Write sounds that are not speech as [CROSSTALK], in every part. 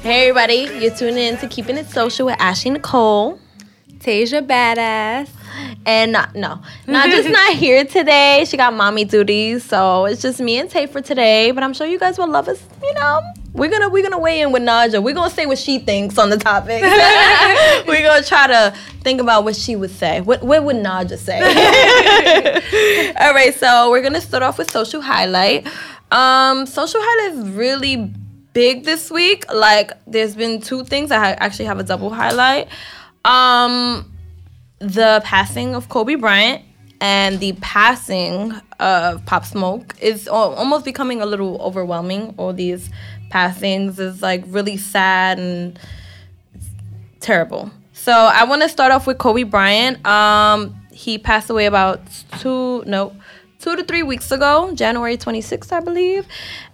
Hey everybody, you're tuning in to Keeping It Social with Ashley Nicole. Tasia Badass. And not, no, not just [LAUGHS] not here today. She got mommy duties, so it's just me and Tay for today. But I'm sure you guys will love us. You know, we're gonna we're gonna weigh in with Naja. We're gonna say what she thinks on the topic. [LAUGHS] we're gonna try to think about what she would say. What what would Naja say? [LAUGHS] All right, so we're gonna start off with social highlight. Um, social highlight is really big this week. Like, there's been two things. I ha- actually have a double highlight. Um, the passing of Kobe Bryant and the passing of Pop Smoke is almost becoming a little overwhelming. All these passings is like really sad and terrible. So I want to start off with Kobe Bryant. Um, he passed away about two no two to three weeks ago, January 26th, I believe,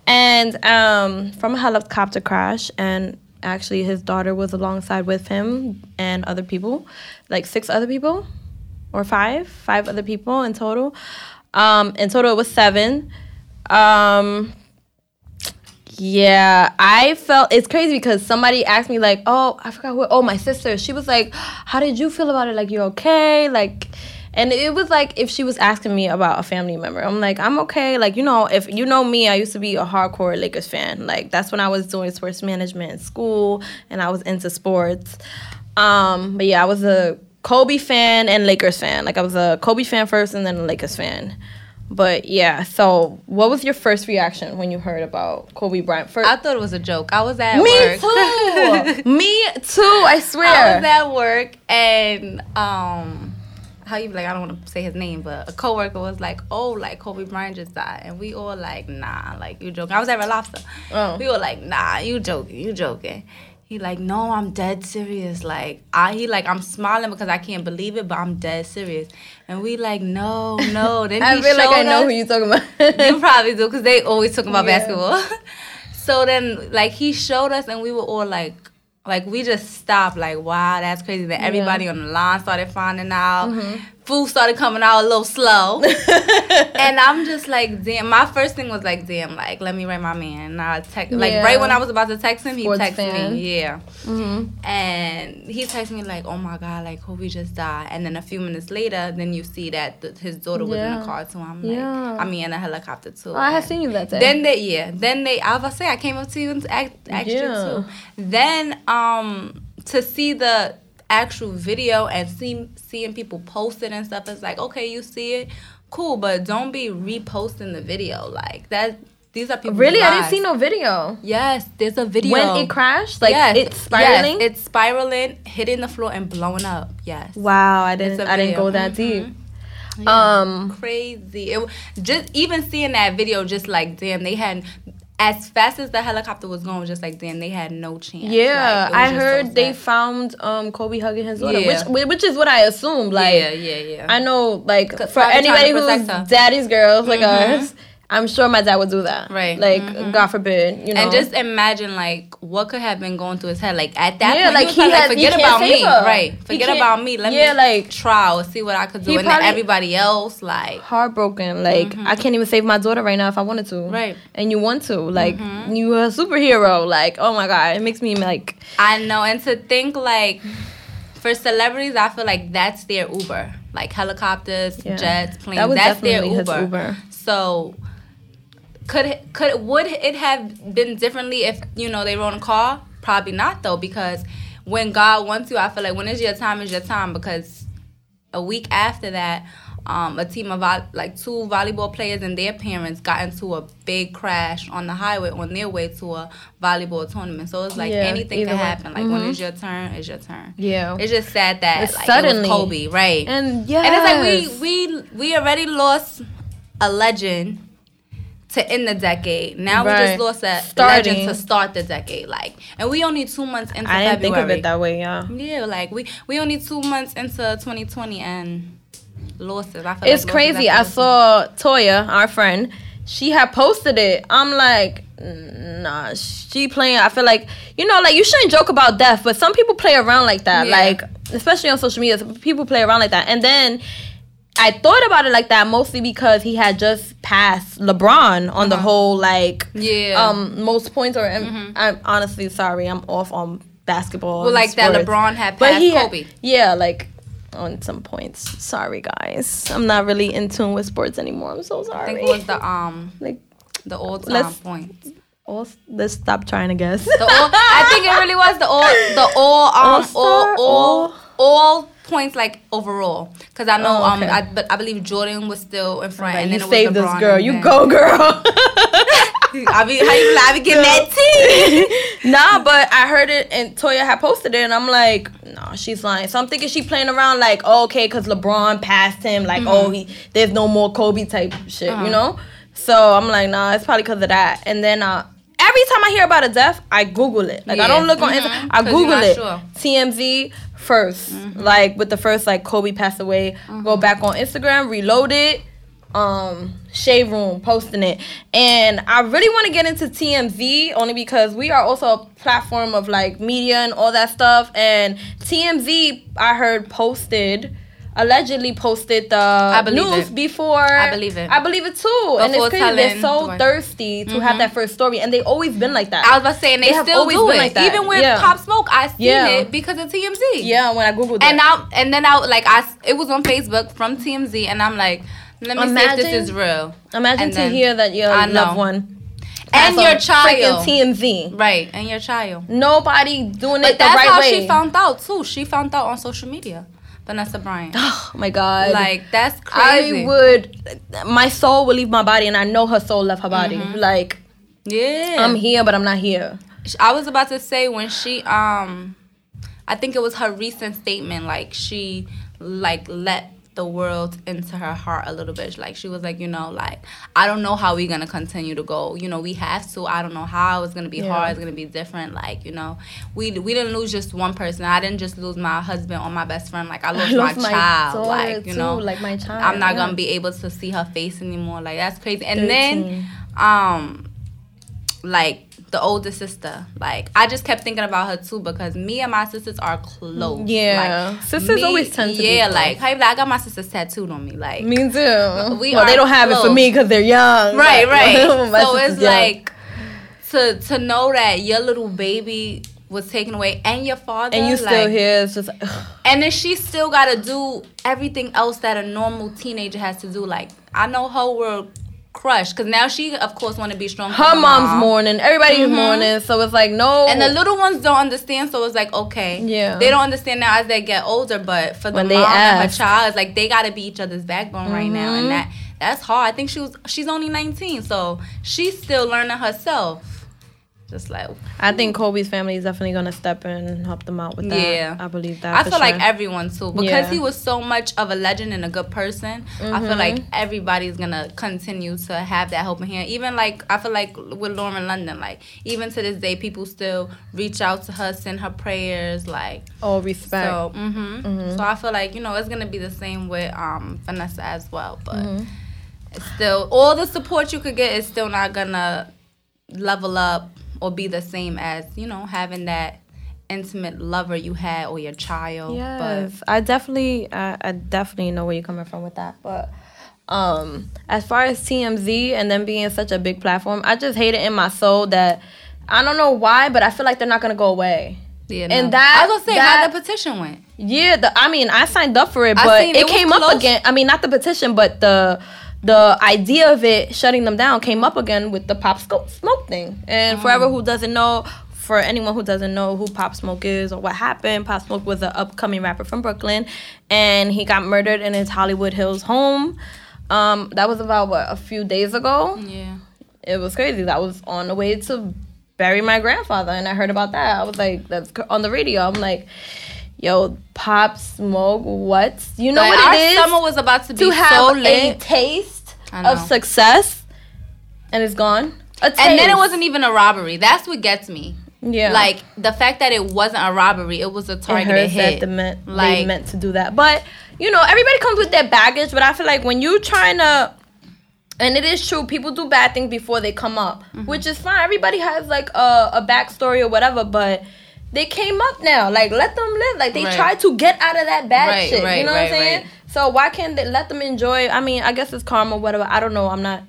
and um, from a helicopter crash. And actually, his daughter was alongside with him and other people, like six other people, or five, five other people in total. Um, in total, it was seven. Um, yeah, I felt it's crazy because somebody asked me like, "Oh, I forgot who. Oh, my sister. She was like, "How did you feel about it? Like, you okay?" Like, and it was like if she was asking me about a family member. I'm like, I'm okay. Like, you know, if you know me, I used to be a hardcore Lakers fan. Like, that's when I was doing sports management in school, and I was into sports. Um, but yeah, I was a Kobe fan and Lakers fan. Like, I was a Kobe fan first, and then a Lakers fan. But yeah, so what was your first reaction when you heard about Kobe Bryant? First, I thought it was a joke. I was at work. me work. too. [LAUGHS] me too. I swear. I was at work and um how you be like I don't want to say his name, but a coworker was like, "Oh, like Kobe Bryant just died," and we all like, "Nah, like you joking." I was at Red Lobster. Oh. We were like, "Nah, you joking, you joking." He like, "No, I'm dead serious." Like I, he like, I'm smiling because I can't believe it, but I'm dead serious. And we like, "No, no." [LAUGHS] Then I he feel like I know us- who you're talking about. [LAUGHS] you probably do because they always talking about Yeah. basketball. [LAUGHS] so then, like, he showed us, and we were all like, like we just stopped, like, wow, that's crazy. that everybody on the line started finding out. Mm-hmm. Food started coming out a little slow, [LAUGHS] and I'm just like, damn. My first thing was like, damn, like, let me write my man. And I text, like, right when I was about to text him, he texted fan. me, yeah. Mm-hmm. And he texted me like, "Oh my god, like Kobe just died." And then a few minutes later, then you see that th- his daughter was in Yeah. the car too. I'm Yeah. like, I mean, in a helicopter too. Oh, I had And seen you that day. Then they, yeah, then they. I was say, I came up to you and asked, asked Yeah. you too. Then, um, to see the actual video and see seeing people post it and stuff, it's like, okay, you see it, cool, but don't be reposting the video like that. These are people. really, I didn't see no video. Yes, there's a video When it crashed, like yes, it's spiraling. Yes, it's spiraling, hitting the floor and blowing up. Yes. wow, I didn't. I didn't go that Mhm. deep. Yeah. Um, Crazy. It just even seeing that video, just like damn, they had as fast as the helicopter was going, was just like damn, they had no chance. yeah, Like, I just so heard they found um Kobe hugging his daughter, Yeah. which which is what I assumed. Like, yeah, yeah, yeah. I know, like for probably trying to anybody who's her. daddy's girls like Mhm. us, I'm sure my dad would do that. Right. Like, Mhm. God forbid, you know. and just imagine like what could have been going through his head. Like at that Yeah, point, like, he, he was had- like, forget about me, her. right? Forget about me. Let yeah, me like- try or see what I could do. And then everybody else, like heartbroken. Like I can't even save my daughter right now if I wanted to. Right. And you want to. Like you are a superhero. Like oh my god, it makes me like I know, and to think like for celebrities, I feel like that's their Uber, like helicopters, Yeah. jets, planes. that that's their Uber. Uber. So could it, could would it have been differently if you know they were on a call? Probably not though, because when God wants you, I feel like when it's your time, is your time. Because a week after that. Um, a team of vo- like two volleyball players and their parents got into a big crash on the highway on their way to a volleyball tournament. So it's like Yeah, anything can way. happen. Like when Mhm. it's your turn, it's your turn. Yeah. It's just sad that It's like suddenly. it was Kobe, right? and yeah. And it's like we we we already lost a legend to end the decade. Now we Right. just lost a Starting. legend to start the decade. Like, and we only two months into I didn't think of it that way. Yeah. Yeah, like we we only two months into 2020 and lost it. I feel It's like crazy. I saw Toya, our friend. She had posted it. I'm like, nah, she playing. I feel like you know, like you shouldn't joke about death, but some people play around like that. Yeah. Like especially on social media, people play around like that. And then I thought about it like that mostly because he had just passed LeBron on the whole like Uh-huh. Yeah. Mm-hmm. um most points or I'm honestly sorry I'm off on basketball. Well, like that. LeBron had But passed he had- Kobe. yeah, like on some points. Sorry guys, I'm not really in tune with sports anymore. I'm so sorry. I think it was the um like the all time points. all, let's stop trying to guess. The all, I think it really was the all the all um All-star? all all all points like overall because I know Oh, um. I but I believe Jordan was still in front Okay, and you then it was saved this girl. You go, [LAUGHS] girl. [LAUGHS] I be how you I be getting that tea. nah, but I heard it and Toya had posted it, and I'm like, nah, she's lying. So I'm thinking she playing around like, oh, okay, because LeBron passed him, like, oh, he there's no more Kobe type shit, you know. So I'm like, nah, it's probably because of that. And then uh, every time I hear about a death, I Google it. Like I don't look on Mhm. Instagram. I Google it. sure. TMZ 1st like with the first like Kobe passed away. Go back on Instagram, reload it. Um, Shade Room posting it, and I really want to get into TMZ only because we are also a platform of like media and all that stuff. And TMZ, I heard posted. Allegedly posted the news it. before. I believe it. I believe it too. and it's Before crazy. They're so the- thirsty to have mm-hmm. that first story, and they always been like that. I was about to say and they, They have still always do been it like that. even with Yeah. Pop Smoke. I seen Yeah. it because of TMZ. yeah, when I googled And that. now and then I like I it was on Facebook from TMZ and I'm like let me see if this is real. Imagine And to then- hear that your I loved one And your child. TMZ. Right, and your child. Nobody doing But it the that's right how she found out too. She found out on social media. Vanessa Bryant. [SIGHS] oh my god! like that's crazy. I would, my soul will leave my body, and I know her soul left her body. Mm-hmm. Like yeah. I'm here, but I'm not here. I was about to say when she um I think it was her recent statement like she like let the world into her heart a little bit. Like she was like you know like I don't know how we're gonna continue to go. You know we have to. I don't know how. It's gonna be Yeah. hard. It's gonna be different. Like you know we we didn't lose just one person. I didn't just lose my husband or my best friend. Like I [LAUGHS] lost, lost my, my child. like you too, know like my child, I'm not yeah. gonna be able to see her face anymore. Like that's crazy. And 13. then um like the older sister. Like I just kept thinking about her too because me and my sisters are close. Yeah. like, Sisters always tend to be Yeah, close. like how you like, I got my sisters tattooed on me. Like Me too. We well, they don't have it for me because they're young. right, but- [LAUGHS] right. so it's young. like to to know that your little baby was taken away and your father and you like, still here. It's just ugh. and then she still got to do everything else that a normal teenager has to do. Like I know her world crushed because now she of course want to be strong. her her mom's mom. mourning. Everybody's mm-hmm. mourning. So it's like no. And the little ones don't understand, so it's like okay, Yeah. they don't understand now as they get older. But for the When mom they and her child, it's like they gotta be each other's backbone right now, and mm-hmm. that that's hard. I think she was she's only nineteen, so she's still learning herself. Just like I think Kobe's family is definitely gonna step in and help them out with that. Yeah. I believe that. I feel like everyone too because Yeah. he was so much of a legend and a good person. I feel like Mm-hmm. everybody's gonna continue to have that helping hand. Even like I feel like with Lauren London, like even to this day, people still reach out to her, send her prayers, like. all respect. So, hmm so I feel like you know it's gonna be the same with um Vanessa as well, but Mm-hmm. it's still all the support you could get is still not gonna level up or be the same as you know having that intimate lover you had or your child. Yes, I definitely, I, I definitely know where you're coming from with that. But um, as far as TMZ and them being such a big platform, I just hate it in my soul that I don't know why, but I feel like they're not gonna go away. But yeah, And no. that- I was gonna say that- how the petition went. Yeah, the, I mean, I signed up for it, but it, it came up again. I mean, not the petition, but the the idea of it shutting them down came up again with the Pop Smoke, smoke thing. And Mm. forever, who doesn't know, for anyone who doesn't know who Pop Smoke is or what happened, Pop Smoke was an upcoming rapper from Brooklyn, and he got murdered in his Hollywood Hills home. Um, that was about what a few days ago Yeah. it was crazy. I was on the way to bury my grandfather, and I heard about that. I was like, "That's on the radio." I'm like, "Yo, Pop Smoke, what? You know Like, what our it is summer was about to be to have so a taste of success, and it's gone. And then it wasn't even a robbery. That's what gets me. yeah, Like the fact that it wasn't a robbery, it was a targeted that hit. the meant, they Like- meant to do that. But you know, everybody comes with their baggage. But I feel like when you're trying to, and it is true, people do bad things before they come up, Mm-hmm. which is fine. Everybody has like a, a backstory or whatever. But they came up now. Like let them live. Like they Right. tried to get out of that bad Right, shit. right, you know what I'm saying? So why can't they let them enjoy? I mean, I guess it's karma, whatever. I don't know. I'm not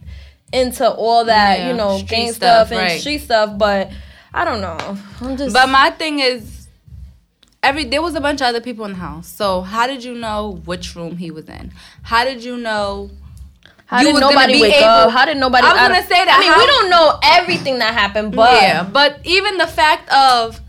into all that, Yeah, you know, street gang stuff, stuff, and street stuff. But I don't know. I'm just. But my thing is, every there was a bunch of other people in the house. So how did you know which room he was in? How did you know? how you did nobody wake able- up? How did nobody? I was I gonna say that, I mean, how- we don't know everything that happened, but yeah, but even the fact of.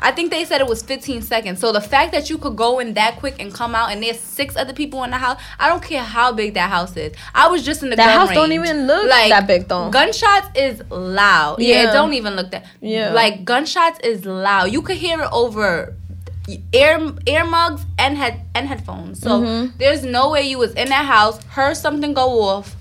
I think they said it was 15 seconds. So the fact that you could go in that quick and come out and there's six other people in the house, I don't care how big that house is. I was just in the That house don't even look like that big, though. Gunshots is loud. Yeah, Yeah. it don't even look that. Yeah. Like gunshots is loud. You could hear it over ear ear mugs and head and headphones. So Mm-hmm. there's no way you was in that house, heard something go off,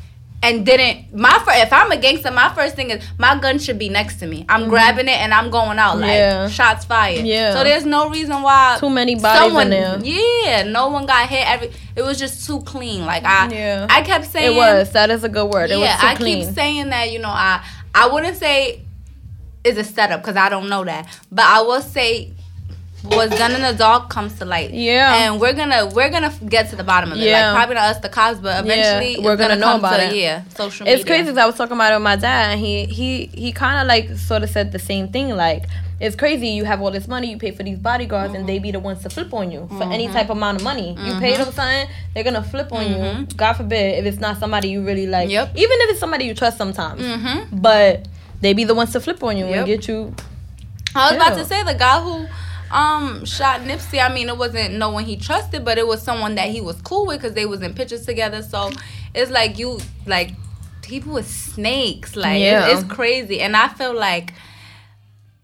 and didn't. My fir- if I'm a gangster, my first thing is my gun should be next to me. I'm grabbing it and I'm going out like Mm-hmm. Yeah. shots fired. Yeah. So there's no reason why Too many bodies in there. Yeah, no one got hit. Every it was just too clean. Like I, Yeah. I kept saying it was. That is a good word. It yeah, was too I clean. keep saying that. You know, I I wouldn't say is a setup because I don't know that, but I will say what's done in the dark comes to light. Yeah. and we're gonna we're gonna get to the bottom of it. Yeah. Like probably not us, the cops, but eventually Yeah, we're it's gonna know about to, it. Yeah, social Media. it's crazy because I was talking about it with my dad, and he he he kind of like sort of said the same thing. Like it's crazy. You have all this money, you pay for these bodyguards, and they be the ones to flip on you for any mm-hmm. type of amount of money. You pay mm-hmm. them something, they're gonna flip on you. Mm-hmm. God forbid if it's not somebody you really like. Yep. Even if it's somebody you trust sometimes, Mhm. but they be the ones to flip on you Yep. and get you. I was about to say the guy who um shot Nipsey. I mean, it wasn't no one he trusted, but it was someone that he was cool with because they was in pictures together. So it's like you like people with snakes. Like Yeah. it's crazy, and I feel like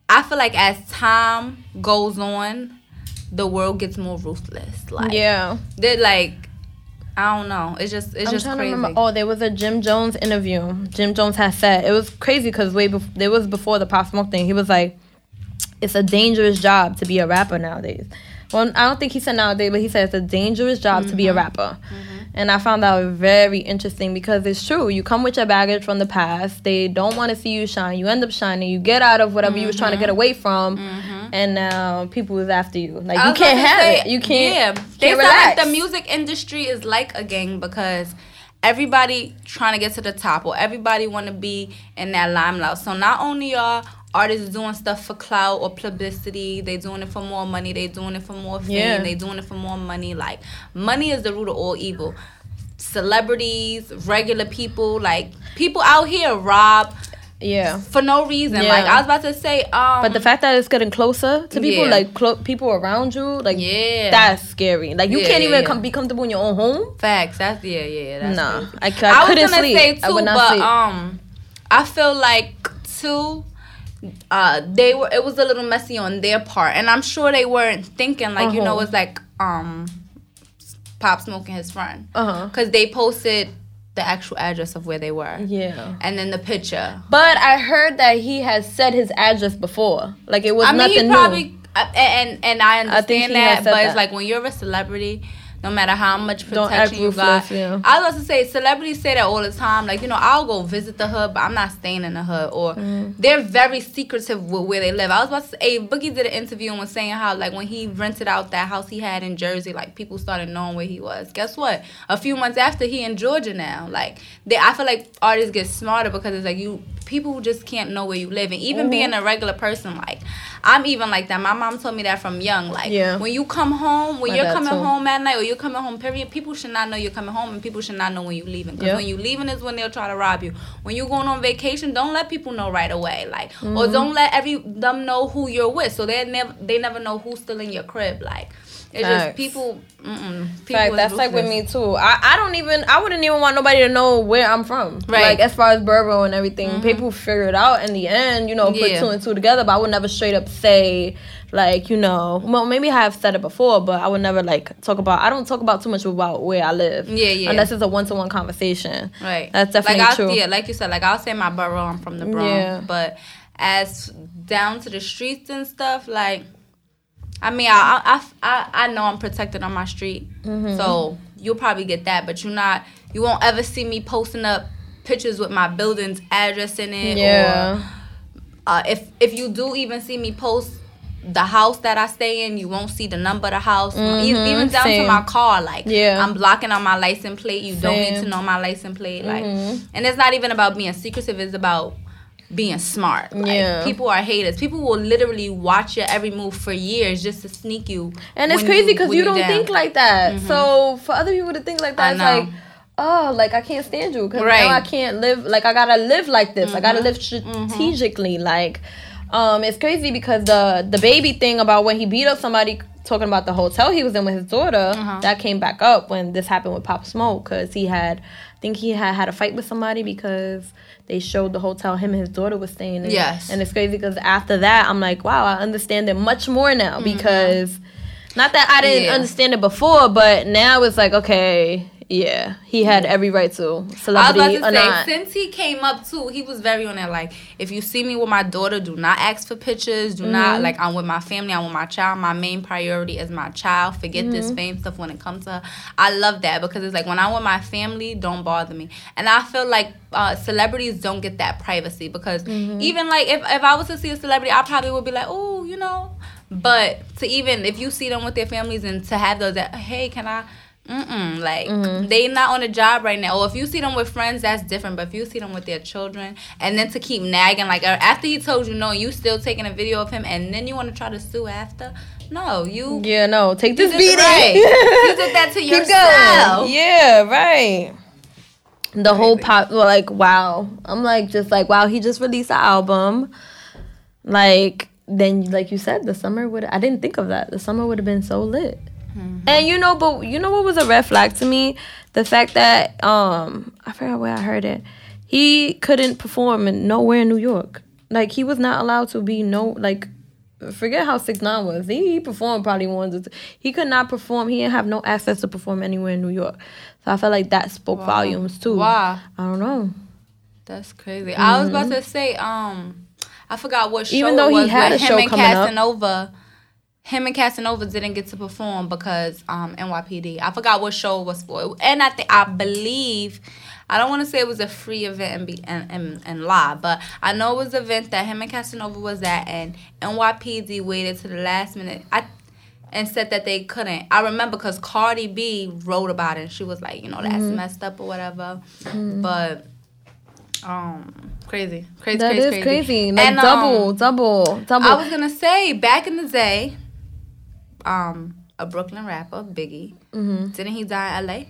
I feel like as time goes on, the world gets more ruthless. Like Yeah. they're like. I don't know. It's just it's I'm just trying crazy. to remember. Oh, there was a Jim Jones interview. Jim Jones had said it was crazy because way before it was before the Pop Smoke thing. He was like, "It's a dangerous job to be a rapper nowadays." Well, I don't think he said nowadays, but he said it's a dangerous job to be Mm-hmm. a rapper. And I found that very interesting because it's true. You come with your baggage from the past. They don't want to see you shine. You end up shining. You get out of whatever you was trying to get Mm-hmm. away from, and now people is after you. Like you can't have say, it. You can't. Yeah, they like the music industry is like a gang because everybody trying to get to the top or everybody want to be in that limelight. So not only are artists doing stuff for clout or publicity, they doing it for more money, they doing it for more fame, Yeah. they doing it for more money. Like money is the root of all evil. Celebrities, regular people, like people out here rob Yeah. for no reason. Yeah. Like I was about to say, um, But the fact that it's getting closer to people, Yeah. like clo- people around you, like Yeah. that's scary. Like you Yeah, can't even come be comfortable in your own home. Facts. That's yeah, yeah. yeah, That's Nah. I, I I, couldn't was gonna sleep. say I too, would not but sleep. um, I feel like too. Uh, they were. It was a little messy on their part, and I'm sure they weren't thinking like you know Uh-huh. it's like um, Pop Smoke and his friend, Uh-huh. because they posted the actual address of where they were, yeah. and then the picture. But I heard that he has said his address before. Like it was I mean, nothing he new. probably uh, and and I I think understand has that, but it's like when you're a celebrity, no matter how much protection you got. yeah. I was about to say celebrities say that all the time. Like you know, I'll go visit the hood, but I'm not staying in the hood. Or Mm. they're very secretive with where they live. I was about to say, hey, Boogie did an interview and was saying how like when he rented out that house he had in Jersey, like people started knowing where he was. Guess what? A few months after, he in Georgia now. Like they, I feel like artists get smarter because it's like you people just can't know where you live, and even Mm-hmm. being a regular person, like. I'm even like that. My mom told me that from young. Like Yeah. when you come home, when My you're coming too. home at night or you're coming home, period, people should not know you're coming home and people should not know when you're leaving. Because Yeah. when you're leaving is when they'll try to rob you. When you're going on vacation, don't let people know right away. Like Mm-hmm. or don't let every them know who you're with. So they never they never know who's still in your crib. Like it's Facts. just people. People Fact, that's like with me too. I, I don't even I wouldn't even want nobody to know where I'm from. Right. Like as far as Burbo and everything, people figure it out in the end. You know, put Yeah. two and two together. But I would never straight up say like you know. Well, maybe I have said it before, but I would never like talk about. I don't talk about too much about where I live. Yeah, yeah. Unless it's a one to one conversation. Right. That's definitely like I'll, true. Yeah, like you said, like I'll say my borough, I'm from the Bronx. Yeah. But as down to the streets and stuff, like, I mean, I I, I, I know I'm protected on my street, Mm-hmm. so you'll probably get that. But you're not, you won't ever see me posting up pictures with my building's address in it. Yeah. Or uh, if if you do even see me post the house that I stay in, you won't see the number of the house. E- Even down Mm-hmm. same. to my car, like Yeah. I'm blocking on my license plate. You don't need Mm-hmm. to know my license plate. Like, and it's not even about being secretive. It's about being smart. Like, Yeah. people are haters. People will literally watch your every move for years just to sneak you. And it's crazy because when you, don't down. think like that. So for other people to think like that, it's like, oh, like I can't stand you because Right. Mm-hmm. now I can't live. Like I gotta live like this. I gotta live strategically. Like, um, it's crazy because the the baby thing about when he beat up somebody. Talking about the hotel he was in with his daughter, Uh-huh. that came back up when this happened with Pop Smoke because he had, I think he had had a fight with somebody because they showed the hotel him and his daughter was staying in. Yes. and it's crazy because after that I'm like, wow, I understand it much more now because not that I didn't Mm-hmm. Yeah. understand it before, but now it's like, okay, yeah, he had every right to I was celebrity about to say, not. since he came up too, he was very on that. Like, if you see me with my daughter, do not ask for pictures. Do not Mm-hmm. like I'm with my family. I'm with my child. My main priority is my child. Forget this Mm-hmm. fame stuff when it comes to her. I love that because it's like when I'm with my family, don't bother me. And I feel like uh, celebrities don't get that privacy because Mm-hmm. even like if if I was to see a celebrity, I probably would be like, oh, you know. But to even if you see them with their families and to have those that hey, can I? Mm-mm, like Mm-hmm. they not on a job right now. Or if you see them with friends, that's different. But if you see them with their children, and then to keep nagging, like uh, after he told you no, you still taking a video of him, and then you want to try to sue after. No, you yeah, no, take this beating. right. [LAUGHS] you did that to Keep yourself. going. Yeah, right. The whole pop, well, like, wow. I'm like, just like, wow, he just released an album. Like, then, like you said, the summer would, I didn't think of that. The summer would have been so lit. And you know, but you know what was a red flag to me? The fact that, um, I forgot where I heard it. He couldn't perform in nowhere in New York. Like, he was not allowed to be no, like, forget how six nine was. He, he performed probably once. He could not perform. He didn't have no access to perform anywhere in New York. So I felt like that spoke volumes too. Wow. I don't know. That's crazy. I was about to say, um, I forgot what show Mm-hmm. Even though he was had a show coming up. Him and Casanova didn't get to perform because um NYPD. I forgot what show it was for, and I think I believe. I don't want to say it was a free event and be and, and, and lie, but I know it was an event that him and Casanova was at, and NYPD waited to the last minute. I and said that they couldn't. I remember because Cardi B wrote about it. and She was like, you know, that's Mm-hmm. messed up or whatever. But um, crazy, crazy, That crazy, is crazy. Like And, um, double, double, double. I was gonna say back in the day, um, a Brooklyn rapper, Biggie, Mm-hmm. didn't he die in L.A.?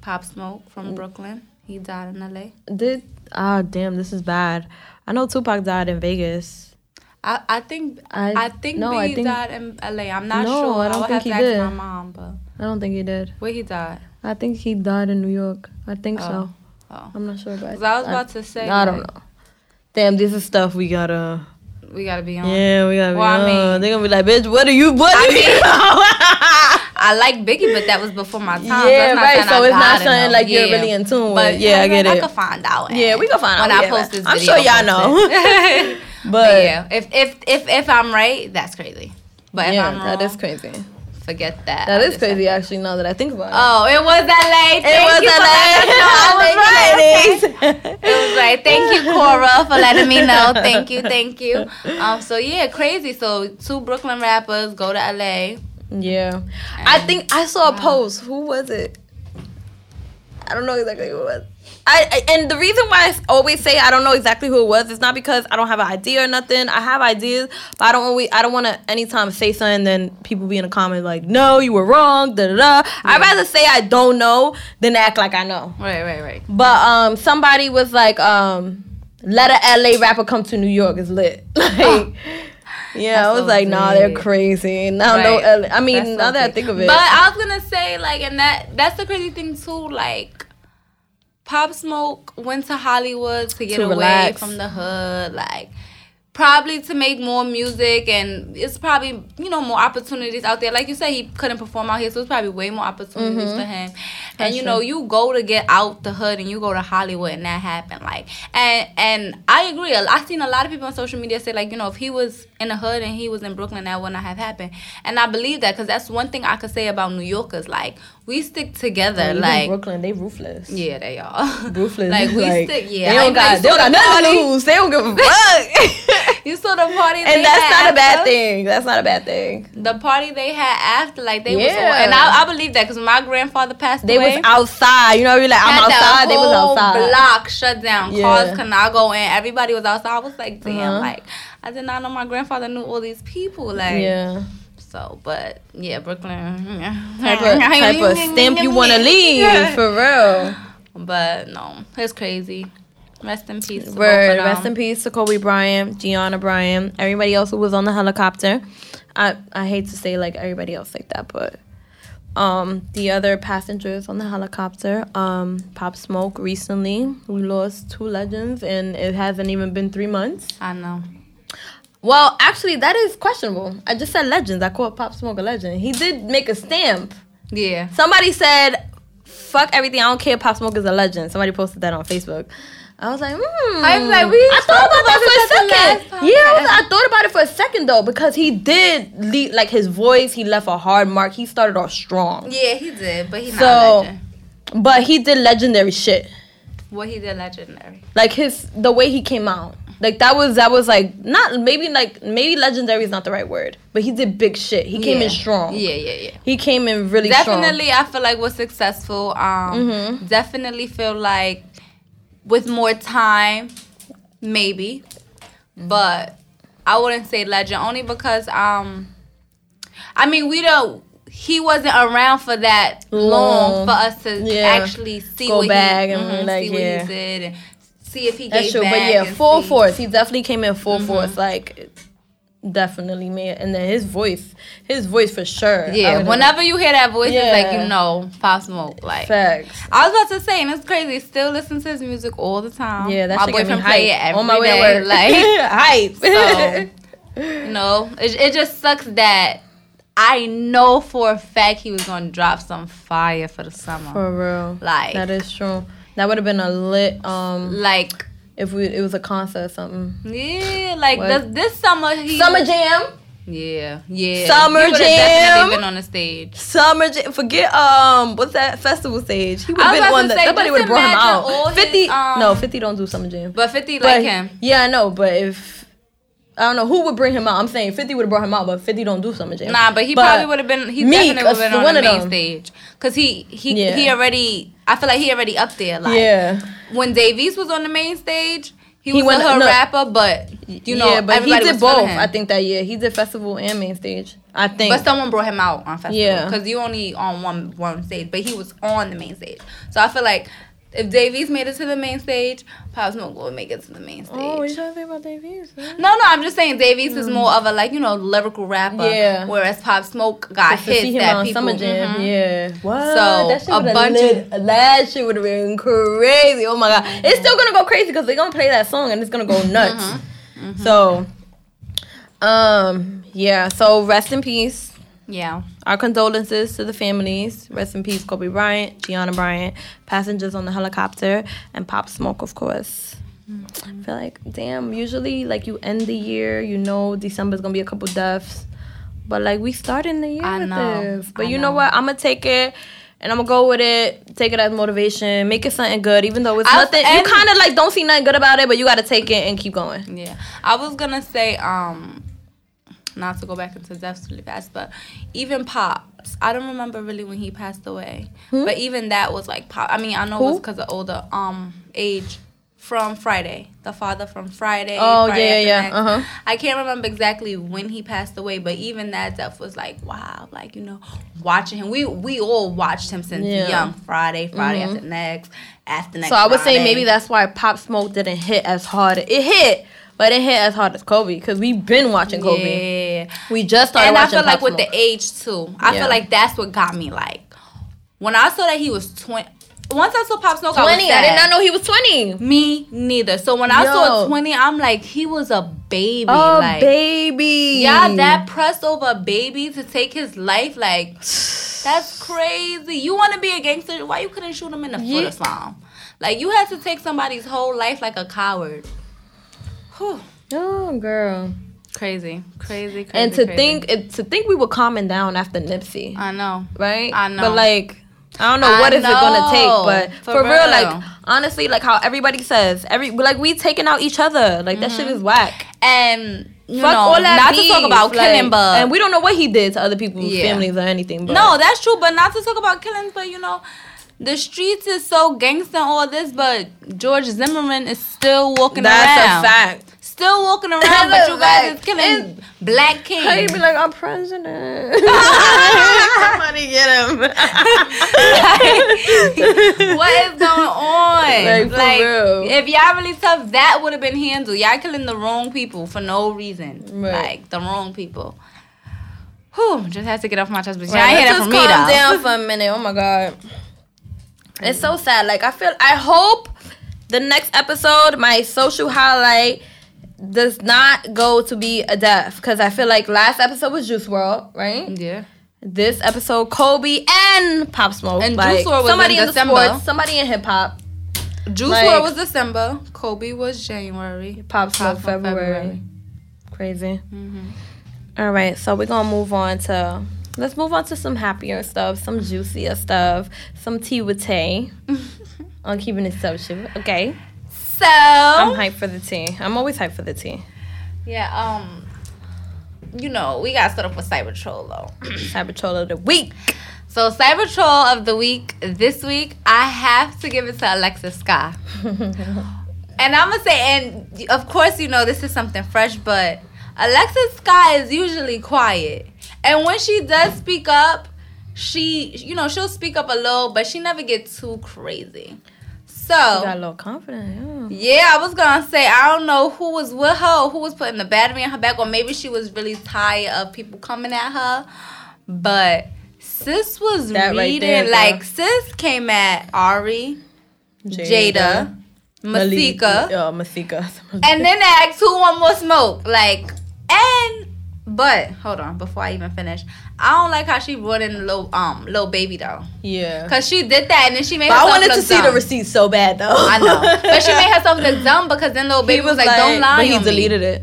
Pop Smoke from Brooklyn, he died in L.A. Did ah damn, this is bad. I know Tupac died in Vegas. I, I think I- I, think no, Biggie I think- died in L.A. I'm not No, sure. I don't would think have he to ask did. my mom, but I don't think he did. where he died? I think he died in New York. I think so. Oh. I'm not sure about. 'Cause I was about to say, I don't like- know. Damn, this is stuff we gotta. We gotta be on. Yeah, we gotta. Be Well, I on. mean- They're gonna be like, bitch, what are you? What I are you? [LAUGHS] I like Biggie, but that was before my time. Yeah, not right, so I it's not something like you're really in tune with. But Yeah, I get I it. I could find out. Yeah, we can find when out. When I Yeah, post this I'm video. sure y'all know. [LAUGHS] but, but yeah, if if if if I'm right, that's crazy. But if yeah, I'm wrong, that is crazy. Forget that. That is crazy, that. actually. Now that I think about it, Oh, it was LA. it Thank was LA. letting us [LAUGHS] I was right. ladies. [LAUGHS] It was [LAUGHS] right. Thank you, Cora, for letting me know. Thank you, thank you. Um, so yeah, crazy. So two Brooklyn rappers go to LA. Yeah. I think I saw a post. Who was it? I don't know exactly who it was. I, and the reason why I always say I don't know exactly who it was is not because I don't have an idea or nothing. I have ideas, but I don't always I don't want to anytime say something then people be in the comment like, "No, you were wrong." Da da da. I'd rather say I don't know than act like I know. Right, right, right. But um, somebody was like, um, "Let a LA rapper come to New York is lit." [LAUGHS] Like, yeah, I was so like, "Nah, they're crazy." Now no, Right. LA. I mean, That's so now that I think of it, But I was gonna say like, and that that's the crazy thing too. Like, Pop Smoke went to Hollywood to get To away relax. from the hood. Like, probably to make more music, and it's probably you know more opportunities out there. Like you said, he couldn't perform out here, so it's probably way more opportunities mm-hmm. for him. And you sure. know, you go to get out the hood, and you go to Hollywood, and that happened. Like, and and I agree. I've seen a lot of people on social media say like, you know, if he was in the hood and he was in Brooklyn, that would not have happened. And I believe that because that's one thing I could say about New Yorkers. Like, we stick together. Even like, Brooklyn, they ruthless. yeah, they are. [LAUGHS] Ruthless. Like we stick. Yeah, they don't got, like they don't got nothing to lose. They don't give a [LAUGHS] fuck. you saw the party, they and that's not a bad thing. That's not a bad thing. The party they had after, like they was, Yeah. all, and I, I believe that because my grandfather passed They away. was outside. You know, you're like, I'm outside. They was outside. Block shut down. Yeah. Cars could not go in. Everybody was outside. I was like, damn, Uh-huh. like I did not know my grandfather knew all these people. Like, Yeah. So, but yeah, Brooklyn. Type of, [LAUGHS] type of stamp you want to leave for real. But no, it's crazy. Rest in peace. Word. Rest in peace to Kobe Bryant, Gianna Bryant, everybody else who was on the helicopter. I I hate to say like everybody else like that, but um the other passengers on the helicopter, um Pop Smoke recently we lost two legends and it hasn't even been three months. I know. Well, actually that is questionable. I just said legends. I called Pop Smoke a legend. He did make a stamp. Yeah. Somebody said, "Fuck everything. I don't care. Pop Smoke is a legend." Somebody posted that on Facebook. I was like, hmm. I was like, we I thought about about that for a second. Yeah, I, was. I thought about it for a second though because he did leave, like his voice. He left a hard mark. He started off strong, Yeah, he did, but he's not So- a legend. but he did legendary shit. What he did legendary. Like his the way he came out. Like that was that was like not maybe like maybe legendary is not the right word, but he did big shit. He came Yeah. in strong. Yeah, yeah, yeah. He came in really strong. definitely i feel like was successful um Mhm. definitely feel like with more time maybe but i wouldn't say legend only because um i mean we don't he wasn't around for that long, Long. for us to Yeah. actually see Go what back he, and mhm, like, see what yeah. he did and see if he That's true, but yeah, full see- force. He definitely came in full Mhm. force. Like, definitely man And then his voice, his voice for sure. Yeah whenever you hear that voice it's like you know pop smoke like facts. I was about to say, and it's crazy. Still listen to his music all the time. Yeah, that my shit get me boyfriend play it every on my way day, to work. Like, [LAUGHS] hype. So- [LAUGHS] you know, it, it just sucks that I know for a fact he was gonna drop some fire for the summer. for real. like, That is true. That would have been a lit um like, if we it was a concert or something. yeah, like this, this summer he Summer Jam. Yeah, yeah. Summer Jam. he Jam. definitely been on the stage. Summer Jam. Forget um what's that festival stage? He would have been on that. Somebody would have brought him out. his, Fifty. um, no, Fifty don't do Summer Jam. But Fifty But- like him. Yeah, I know, but if I don't know who would bring him out. I'm saying 50 would have brought him out, but 50 don't do Summer Jam. Nah, but he But probably would have been. He Meek, definitely would have been on the main stage because he he Yeah. he already. I feel like he already up there. Like yeah. when Dave East was on the main stage, he, He was a no. rapper, but you know yeah, but he did both. I think that year he did festival and main stage. I think. But someone brought him out on festival. Yeah. Because you only on one one stage, but he was on the main stage. So I feel like if Dave East made it to the main stage, Pop Smoke will make it to the main stage. oh, what you trying to say about Dave East? no, no, I'm just saying Dave East is more of a like you know lyrical rapper. Yeah. Whereas Pop Smoke got see hits that on people. Summer Jam, mhm. yeah. What? So, that shit a bunch lit, that shit would have been crazy. Oh my god, it's still gonna go crazy because they're gonna play that song and it's gonna go nuts. Mm-hmm. So, um, yeah. So rest in peace. Yeah. Our condolences to the families. Rest in peace, Kobe Bryant, Gianna Bryant, passengers on the helicopter, and Pop Smoke, of course. I feel like, damn, usually, like, you end the year, you know, December's gonna be a couple deaths. But, like, we starting the year I with know, this. But I you know know. what? I'm gonna take it. And I'm gonna go with it, take it as motivation, make it something good, even though it's I- nothing. You kind of like don't see nothing good about it, but you gotta take it and keep going. Yeah, I was gonna say, um, not to go back into deaths really fast, but even Pops, I don't remember really when he passed away, but even that was like Pop. I mean, I know it was because of older um age from Friday, the father from Friday. Oh, Friday yeah, yeah, uh-huh. I can't remember exactly when he passed away, but even that death was like wow, like you know, watching him. We we all watched him since Yeah. young. Friday, Friday Mhm. after next, after next. So I would say maybe that's why Pop Smoke didn't hit as hard. It hit, but it hit as hard as Kobe because we've been watching Kobe. Yeah. We just started and I feel like Pop with Smoke. the age too. I Yeah. feel like that's what got me like when I saw that he was twenty. Once I saw Pop Smoke, I was twenty. I did not know he was twenty. Me neither. So when I Yo. saw twenty, I'm like, he was a baby. Oh, like, baby. yeah, that pressed over a baby to take his life, like that's [SIGHS] crazy. You want to be a gangster? Why you couldn't shoot him in the foot Yeah. or something? Like you had to take somebody's whole life like a coward. Whew. Oh, girl. Crazy, crazy, crazy. And to crazy. think, it, to think we were calming down after Nipsey, I know. right? I know. But like, I don't know I what is it gonna take, but for, For real, real. like honestly, like how everybody says, every like we taking out each other, like that shit is mm-hmm. whack. And you Fuck know, all that not to talk about like, killing, but and we don't know what he did to other people's Yeah. families or anything. But No, that's true, but not to talk about killings, but you know, the streets is so gangster and all this, but George Zimmerman is still walking that's around. That's a fact. Still walking [LAUGHS] around, but you guys fact. is killing Black King. How you be like, I'm president. Somebody get him. [LAUGHS] [LAUGHS] what is going on? Like, for real. if y'all really tough, that would have been handled. Y'all killing the wrong people for no reason. Right. Like the wrong people. Whew, just had to get off my chest, but y'all Right, ain't hear let's that from just me calm down for a minute. Oh my god, it's so sad. Like I feel, I hope the next episode, my social highlight, does not go to be a death because I feel like last episode was Juice WRLD, right? Yeah. This episode, Kobe and Pop Smoke, And like, Juice WRLD was somebody in in, the December. sports, somebody in hip hop, Juice Like- WRLD was December. Kobe was January. Pop Smoke Pop Smoke February. February. Crazy. Mm-hmm. All right, so we're gonna move on to let's move on to some happier stuff, some juicier stuff, some tea with Tay. [LAUGHS] I'm keeping it social, okay? So I'm hyped for the tea. I'm always hyped for the tea. yeah, um, you know, we gotta start off with Cyber Troll though. [CLEARS THROAT] Cyber Troll of the week. So Cyber Troll of the week this week, I have to give it to Alexis Skyy. [LAUGHS] And I'm gonna say, and of course, you know this is something fresh, but Alexis Skyy is usually quiet, and when she does speak up, she, you know, she'll speak up a little, but she never gets too crazy. So Got a little confident. Yeah. yeah, I was gonna say I don't know who was with her, or who was putting the battery in her back, or maybe she was really tired of people coming at her. But sis was That right reading there, girl. like sis came at Ari, Jayda, Masika, Oh, Masika. [LAUGHS] and then asked who want more smoke. Like and but hold on before I even finish, I don't like how she brought in little um Lil Baby though, yeah. cause she did that and then she made. But I wanted to see the receipt so bad though. I know, [LAUGHS] but she made herself look dumb because then Lil Baby He was, like, "Don't lie but he on deleted me." it.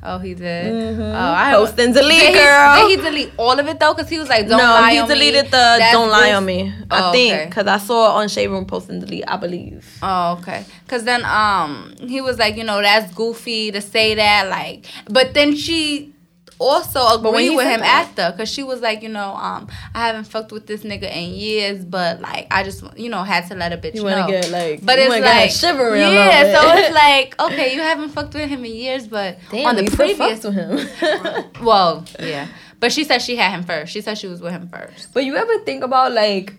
Oh, he did. Mhm. Oh, I Post and delete, did he, girl. Did he delete all of it though? Because he was like, "Don't no, lie he on deleted me." the That's "Don't lie on me." I Oh, think okay. because I saw it on Shade Room post and delete. I believe. Oh, okay. Cause then um he was like, you know, that's goofy to say that, like but then she also he with him that- after because she was like, you know, um, I haven't fucked with this nigga in years, but like I just you know had to let a bitch You know. get like, but it's wanna get her like shivering. yeah, so it's [LAUGHS] like okay, you haven't fucked with him in years, but Damn, on the previous, with him. [LAUGHS] well, yeah, but she said she had him first. She said she was with him first. But you ever think about like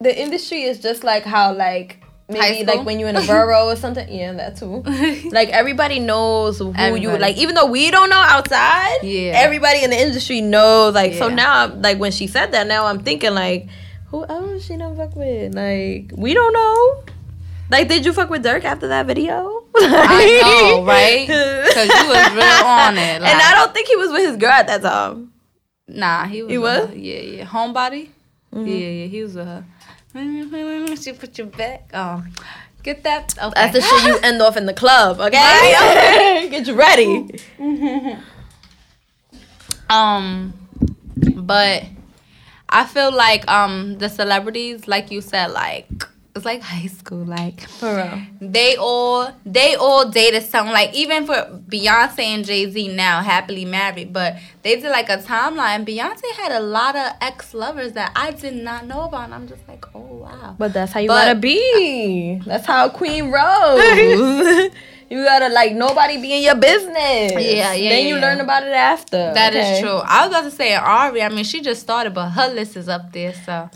the industry is just like how like maybe like when you're in a borough or something. Yeah, that too. [LAUGHS] Like everybody knows who you like, even though we don't know outside. Yeah. Everybody in the industry knows. Like so now, I'm- like when she said that, now I'm thinking like, who else she done fuck with? Like we don't know. Like, did you fuck with Durk after that video? [LAUGHS] I know, right? [LAUGHS] Because you was real on it. and I don't think he was with his girl at that time. Nah, he was. He with was? Mm-hmm. her. Yeah, yeah. Homebody. Yeah, yeah. He was with her. [LAUGHS] She put your back. Oh, get that. Okay. That's the shit you end off in the club, okay? [LAUGHS] Get you ready. [LAUGHS] Um, but I feel like um the celebrities, like you said, like it's like [LAUGHS] high school, like For real. they all they all dated someone like even for Beyonce and Jay Z now happily married, but they did like a timeline. Beyonce had a lot of ex lovers that I did not know about, and I'm just like, oh wow. But that's how you But- gotta be. That's how Queen rose. [LAUGHS] you gotta like nobody be in your business. Yeah, yeah, Then you yeah. learn about it after. That is okay? true. I was about to say Ari. I mean, she just started, but her list is up there. So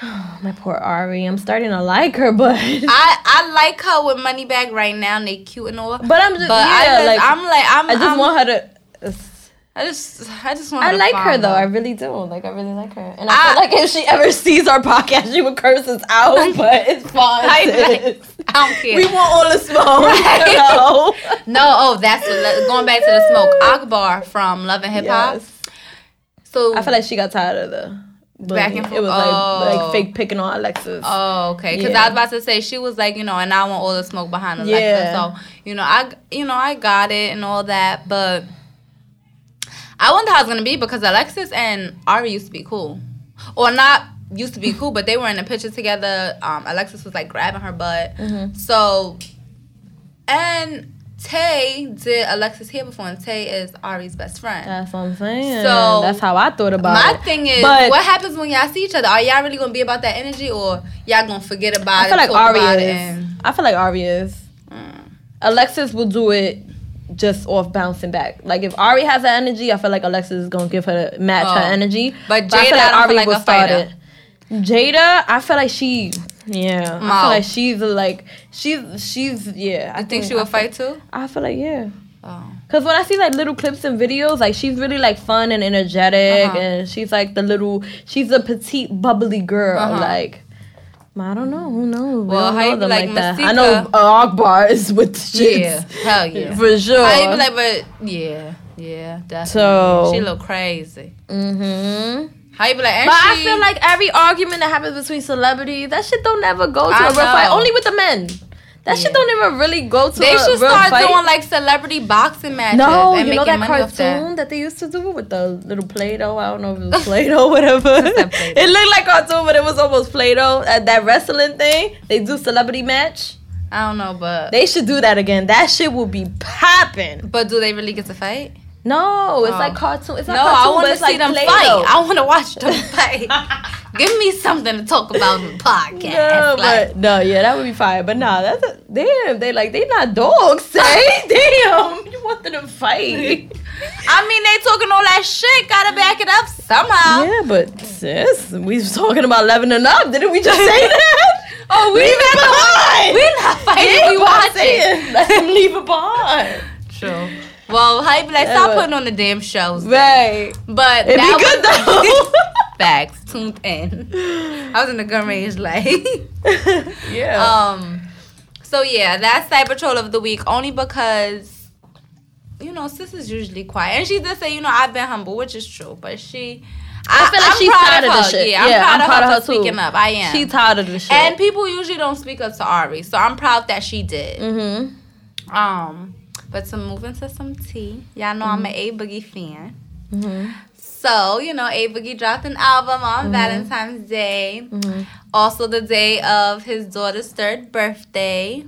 [SIGHS] My poor Ari. I'm starting to like her, but [LAUGHS] I I like her with money Moneybagg right now. and They cute and all. but I'm just But yeah, I just, like I'm like I'm I just I'm- want her to. I just I just want. I to like her though. I really do. Like I really like her, and I, I- feel like if she ever [LAUGHS] sees our podcast, she would curse us out. But it's [LAUGHS] fine. I. I don't care. We want all the smoke. Right. No. no, oh, that's what, going back to the smoke. Akbar from Love and Hip Hop. Yes. So I feel like she got tired of the Back and It was forth. like like Oh. fake picking on Alexis. Oh, okay. Because Yeah. I was about to say she was like, you know, and I want all the smoke behind Alexa. Yeah. So you know, I you know I got it and all that, but I wonder how it's gonna be because Alexis and Ari used to be cool, or not used to be cool, but they were in a picture together. Um, Alexis was like grabbing her butt. Mm-hmm. So, and Tay did Alexis hair before, and Tay is Ari's best friend. That's what I'm saying. So, that's how I thought about My it. My thing is, But- what happens when y'all see each other? Are y'all really gonna be about that energy, or y'all gonna forget about it? I it? feel like Ari it, is. and- I feel like Ari is. Mm. Alexis will do it just off bouncing back. Like if Ari has that energy, I feel like Alexis is gonna give her match her Oh. energy. But I Jayda, feel I like don't Ari feel like will start it. Jayda, I feel like she, yeah, I feel like she's like she's she's yeah. I You think she would fight too? I feel like yeah. Oh. Cause when I see like little clips and videos, like she's really like fun and energetic, Uh-huh. and she's like the little, she's a petite, bubbly girl. Uh-huh. Like, I don't know, who knows? We Well, don't how know you be them like that. I know uh, Akbar is with the shits. Yeah, hell yeah. [LAUGHS] for sure. I be like, but yeah, yeah, definitely. So- she look crazy. mm-hmm. How you be like? But I feel like every argument that happens between celebrities, that shit don't ever go to I a real fight. Only with the men. That shit don't even really go to they a should real start fight. doing like celebrity boxing matches. No, and you know that cartoon that. that. they used to do with the little Play-Doh? I don't know if it was Play-Doh, [LAUGHS] whatever. Play-Doh? it looked like cartoon, but it was almost Play-Doh. Uh, that wrestling thing, they do celebrity match. I don't know, but They should do that again. That shit will be popping. but do they really get to fight? No, it's Oh. like cartoon. It's No, not I want to see like them Play-Doh. fight. I want to watch them [LAUGHS] fight. Give me something to talk about in the podcast. No, like, but no, yeah, that would be fire. But nah, that's a, damn. They like they not dogs. Say [LAUGHS] eh? damn, [LAUGHS] you want them to fight? I mean, they talking all that shit. Gotta back it up somehow. Yeah, but sis, we was talking about eleven and up. Didn't we just say that? Oh, we leave it behind. We're not fighting. Yeah, we but I'm watch it. Let them leave it behind. True. Well, how you be like, stop putting on the damn shows. then. Right. But It'd be good was- though. [LAUGHS] Facts. Tuned in. I was in the gun range like. [LAUGHS] yeah. um. So yeah, that's Cyber Troll of the week only because. You know, sis is usually quiet, and she did say, you know, I've been humble, which is true. But she, I feel like I'm she's tired of her. this shit. Yeah, I'm Yeah, proud, I'm of, proud her of her for too. speaking up. I am. She's tired of this shit. and people usually don't speak up to Ari, so I'm proud that she did. mm-hmm. Um, but to move into some tea, y'all know I'm an A Boogie fan. Mm-hmm. So, you know, A Boogie dropped an album on Mm-hmm. Valentine's Day, also the day of his daughter's third birthday,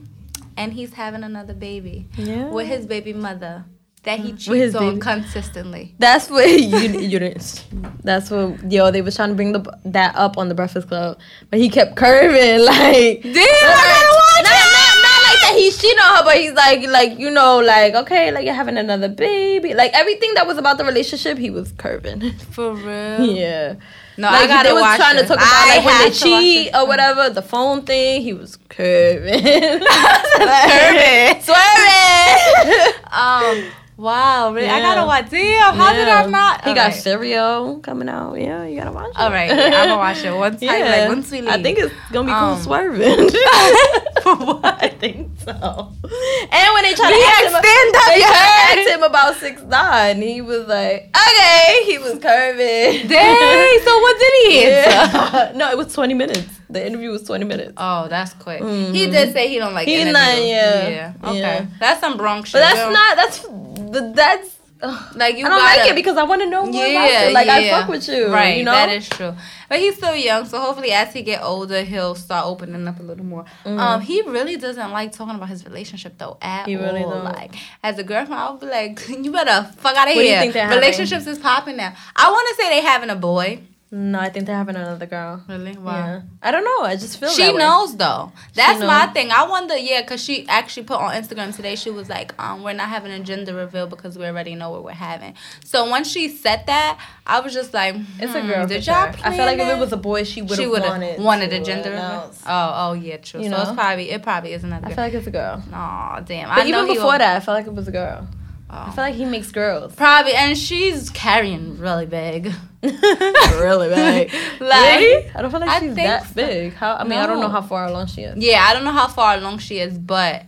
and he's having another baby Yeah. with his baby mother that he cheats on baby- consistently. That's what [LAUGHS] you you didn't. That's what yo. They was trying to bring the that up on the Breakfast Club, but he kept curving [LAUGHS] like. Damn, I gotta watch not, it. not, not like that. He's cheating on her, but he's like, like you know, like okay, like you're having another baby. Like everything that was about the relationship, he was curving. [LAUGHS] For real? yeah. No, like I gotta they was watch trying it. to talk about I like when they have to watch cheat or whatever, the phone thing. He was curving, Curving. [LAUGHS] swerving. [LAUGHS] Um. Wow, really? I gotta watch. Damn, how did I not? He got Alright. cereal coming out. Yeah, you gotta watch it. All right, I'm gonna watch it [LAUGHS] once. Yeah. Like, once we leave. I think it's gonna be cool Um, swerving. [LAUGHS] [LAUGHS] For what? I think so. And when they tried to ask him, stand up, they yeah. tried to ask him about six nine. He was like, okay. He was curving. Dang. So what did he? Yeah. no, it was twenty minutes. The interview was twenty minutes. Oh, that's quick. Mhm. He did say he don't like. He interviews. not, yeah. Yeah. Okay. Yeah. That's some Bronx shit. But that's don't- That's but that's. ugh, like you I don't gotta, like it because I want to know more about Yeah, it. Like I fuck with you, Right, You know, that is true. But he's still young, so hopefully as he get older, he'll start opening up a little more. Um, he really doesn't like talking about his relationship though at Mm-hmm. He really all. don't. Like as a girlfriend, I'll be like, [LAUGHS] you better fuck out of you here. think they're having? Relationships is popping now. I want to say they having a boy. No, I think they're having another girl. Really? Yeah, I don't know. I just feel She knows though. That's knows. my thing. I wonder, yeah, because she actually put on Instagram today. She was like, um, "We're not having a gender reveal because we already know what we're having." So once she said that, I was just like, It's a hmm, girl. Did y'all? sure. I feel like if it was a boy, she would have wanted wanted a gender reveal. Oh, oh yeah, true. You so it's probably it probably is another Girl. I feel like it's a girl. Aw, damn. But I even before that, I felt like it was a girl. I Oh. feel like he makes girls. Probably, and she's carrying really big. [LAUGHS] really big. Like- really? I don't feel like I she's that so. big. How? I mean, I don't know how far along she is. Yeah, I don't know how far along she is, but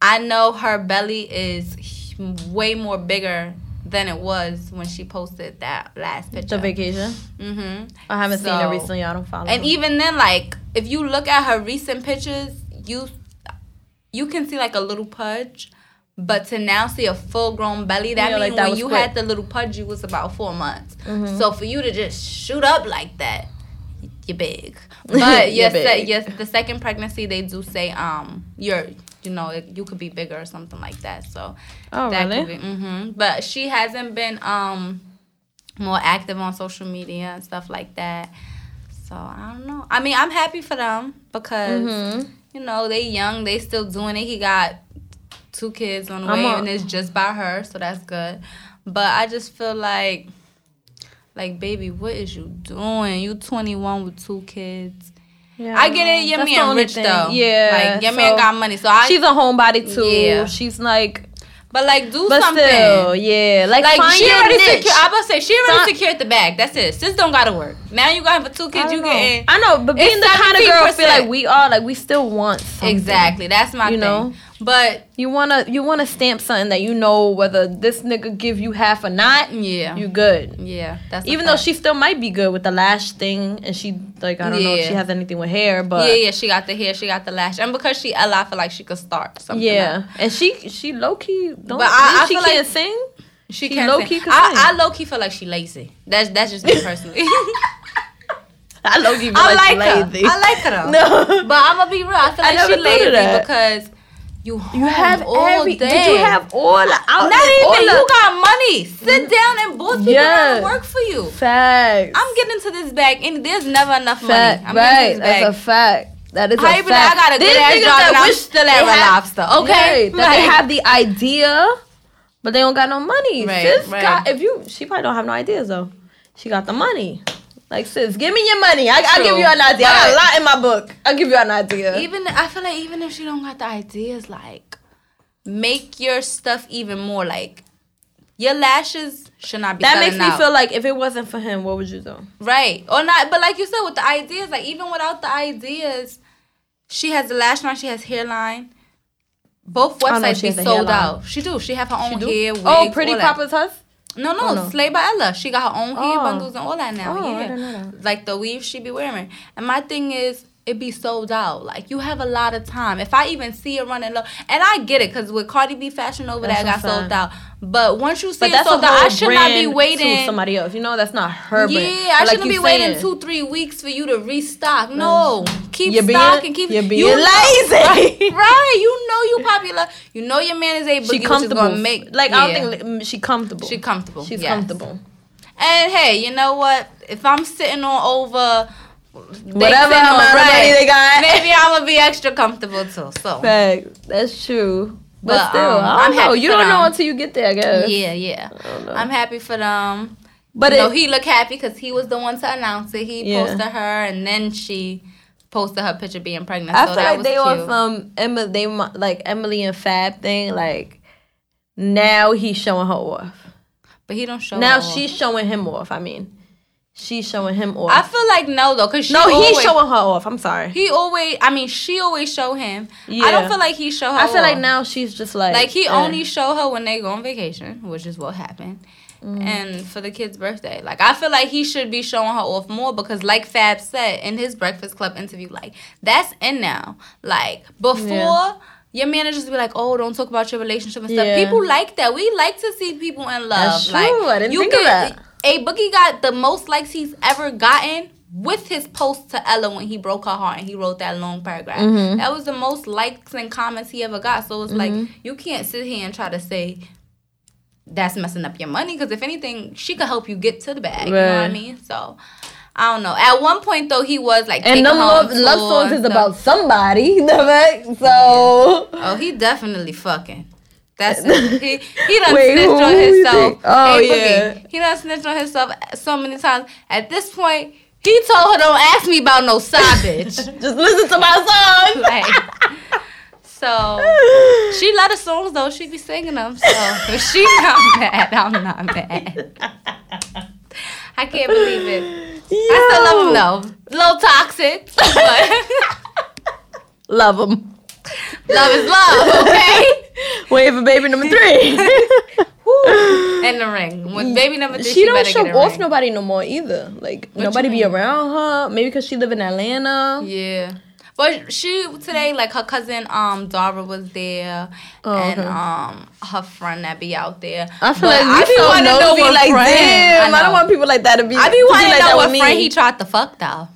I know her belly is way more bigger than it was when she posted that last picture. The vacation. Hmm I haven't seen her recently. I don't follow. And her. even then, like if you look at her recent pictures, you you can see like a little pudge. But to now see a full grown belly, that Yeah, means like that when you quick. had the little pudge, you was about four months. Mhm. So for you to just shoot up like that, you're big. [LAUGHS] But yes, big. yes, the second pregnancy they do say um you're you know you could be bigger or something like that. So Oh, that really? could be. hmm But she hasn't been um more active on social media and stuff like that. So I don't know. I mean, I'm happy for them because Mhm. you know they young, they still doing it. He got two kids on the I'm way, a- and it's just by her, so that's good. But I just feel like, like baby, what is you doing? You 21 with two kids. Yeah. I get it. Your man rich thing. though. Yeah. like your so man got money. So I. She's a homebody too. Yeah. She's like, but like do but something. still, yeah. Like, Like find she your already secure. I about to say she already Find- secured the bag. That's it. Sis don't gotta work. Now you got for two kids. You know. getting I know, but being the kind of girl I feel like we are, like we still want something. exactly. That's my You thing. know? But You wanna you wanna stamp something that you know whether this nigga give you half or not, yeah, you good. yeah. That's Even though she still might be good with the lash thing, and she like I don't know if she has anything with hair, but yeah, yeah, she got the hair, she got the lash, and because she Ella, I feel like she could start something. yeah, up. and she she low key don't. But I- I she feel can't like- sing. she She can't low sing. key sing. I, I low key feel like she lazy. That's that's just me [LAUGHS] personally. I low key feel I like, she her. lazy. I like her though. [LAUGHS] no, But I'm gonna be real. I feel I like never she lazy because you you have all every. day. Did you have all the outlet? Not even you got money. Sit mm-hmm. down and boss people Yes. work for you. facts? I'm getting to this bag, and there's never enough fact. money. I'm right, getting this bag. that's a fact. That is How a like, fact. I got a good ass job and I'm wish still at Red Lobster. Okay, Right, that they have the idea, but they don't got no money. Right, sis right. got if you she probably don't have no ideas though. She got the money. Like sis, give me your money. I, I'll give you an idea. I got a lot in my book. I'll give you an idea. even I feel like even if she don't got the ideas, like make your stuff even more like your lashes should not be. that makes me out. feel like if it wasn't for him, what would you do? right or not. But like you said, with the ideas, like even without the ideas, she has the lash line, she has hairline. Both Oh, no, websites she be sold out. She do. She have her own hair. Oh, wigs, oh, pretty all that. Papa's hus. No, no, Oh, no. Slay by Ella. She got her own hair Oh. bundles and all that now. Oh, yeah, didn't know that. like the weave she be wearing. And my thing is, it be sold out. Like you have a lot of time. If I even see it running low, and I get it, cause with Cardi B fashion over there, got sold out. But once you see But it sold out, I should not be waiting. to somebody else. You know, that's not her brand. Yeah, I like shouldn't be waiting two, three weeks for you to restock. No, keep You're being, stocking. Keep you're being you lazy. [LAUGHS] Right, [LAUGHS] right. You know you popular. You know your man is able. She Which comfortable. gonna make like yeah. I don't think mm, she comfortable. she comfortable. She's yes. comfortable. And hey, you know what? If I'm sitting on over Whatever amount of money they got. maybe I'm gonna be extra comfortable too. So Fact. That's true. But, But, still, um, I I'm know. You don't know until you get there, I guess. yeah, yeah. Don't know. I'm happy for them. but no, it, he looked happy because he was the one to announce it. He Yeah. posted her, and then she posted her picture being pregnant. I so feel like they cute. on some Emma, they like Emily and Fab thing. Like now he's showing her off. but he don't show. now her off. she's showing him off. I mean, she's showing him off. I feel like no though, cause she no, always, he's showing her off. I'm sorry. He always. I mean, she always show him. I don't feel like he show her. I feel like off. now she's just like Like he eh. only show her when they go on vacation, which is what happened. Mm. And for the kid's birthday. Like I feel like he should be showing her off more because like Fab said in his Breakfast Club interview, like that's in now. Like before Yeah. your managers be like, Oh, don't talk about your relationship and stuff. Yeah. People like that. We like to see people in love. That's like true. I didn't think of that. A Boogie got the most likes he's ever gotten with his post to Ella when he broke her heart and he wrote that long paragraph. Mm-hmm. That was the most likes and comments he ever got. So it's like you can't sit here and try to say that's messing up your money because if anything, she could help you get to the bag. You know what I mean? So I don't know. At one point though, he was like And them love, love songs is about somebody. [LAUGHS] the fact. So Oh, he definitely fucking. That's [LAUGHS] it. He he done Wait, snitched on himself. Oh, Hey, Boogie, yeah. He done snitched on himself so many times. At this point, he told her, "Don't ask me about no side [LAUGHS] bitch." just listen to my song. [LAUGHS] like, so she love the songs though. She be singing them. So if she not mad, I'm not mad. I can't believe it. I still love him though. A little toxic, but Love them. [LAUGHS] love is love. Okay. [LAUGHS] Wait for baby number three. [LAUGHS] In the ring. When baby number three, she, she, don't show off ring. nobody no more either. Like What nobody be around her. Maybe because she live in Atlanta. Yeah. But she today, like her cousin, um, Dara was there, Oh, and okay. um, her friend that be out there. I feel But like we so wanna nosy. what Like friend- damn, I, know. don't want people like that to be. I be to wanting to like know what friend he tried to fuck though.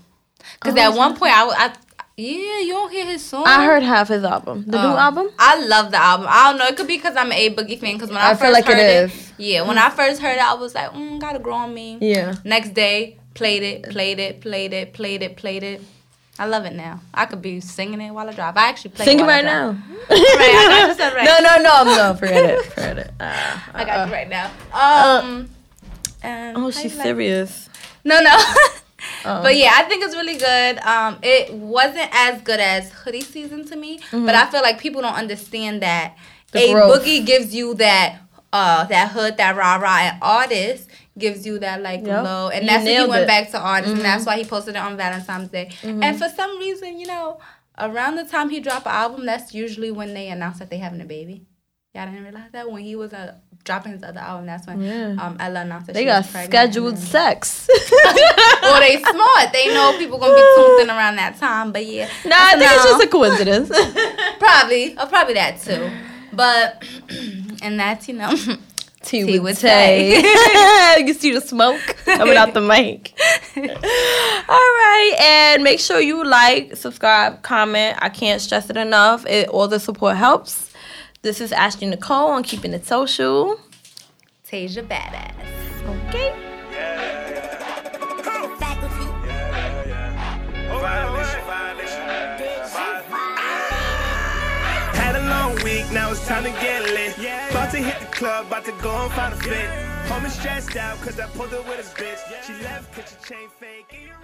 Because at one point I, I, yeah, you don't hear his song. I heard half his album. The new Oh. album. I love the album. I don't know. It could be because I'm an A Boogie fan. Because when I, I first feel like it heard it, is. yeah, when I first heard it, I was like, mm, gotta grow on me. Yeah. Next day, played it, played it, played it, played it, played it. I love it now. I could be singing it while I drive. I actually play Sing it it while I right drive. now. [LAUGHS] Right, I got you right. [LAUGHS] No, no, no, no. Forget it. Forget it. [LAUGHS] Uh, I got uh, you right now. Um. and Oh, she's you like- serious. No, no. Oh. But yeah, I think it's really good. Um, it wasn't as good as hoodie season to me, but I feel like people don't understand that Mm-hmm. The a growth. boogie gives you that uh that hood, that rah rah, and artist gives you that like Yep. low, and You that's when he went it. back to artist, and Mm-hmm. that's why he posted it on Valentine's Day. And for some reason, you know, around the time he dropped an album, that's usually when they announce that they having a baby. Y'all didn't realize that when he was uh, dropping his other album, that's when Yeah. um Ella announced that They got scheduled then- sex. [LAUGHS] well, they smart. They know people gonna be tuned in around that time. But yeah, Nah, I think it's just a coincidence. [LAUGHS] probably, or probably that too. But [CLEARS THROAT] and that's you know, [LAUGHS] Tea, Tea with with Tay. you see the smoke coming out the mic. All right, and make sure you like, subscribe, comment. I can't stress it enough. It, all the support helps. This is Ashley Nicole on Keeping It Social. Tasia badass. Okay. Violation, violation, Had a long week, now it's time to get lit. About to hit the club, about to go and find a fit. Homie stressed out, cause I pulled her with his bitch. She left, cause she chain fake. and you're running-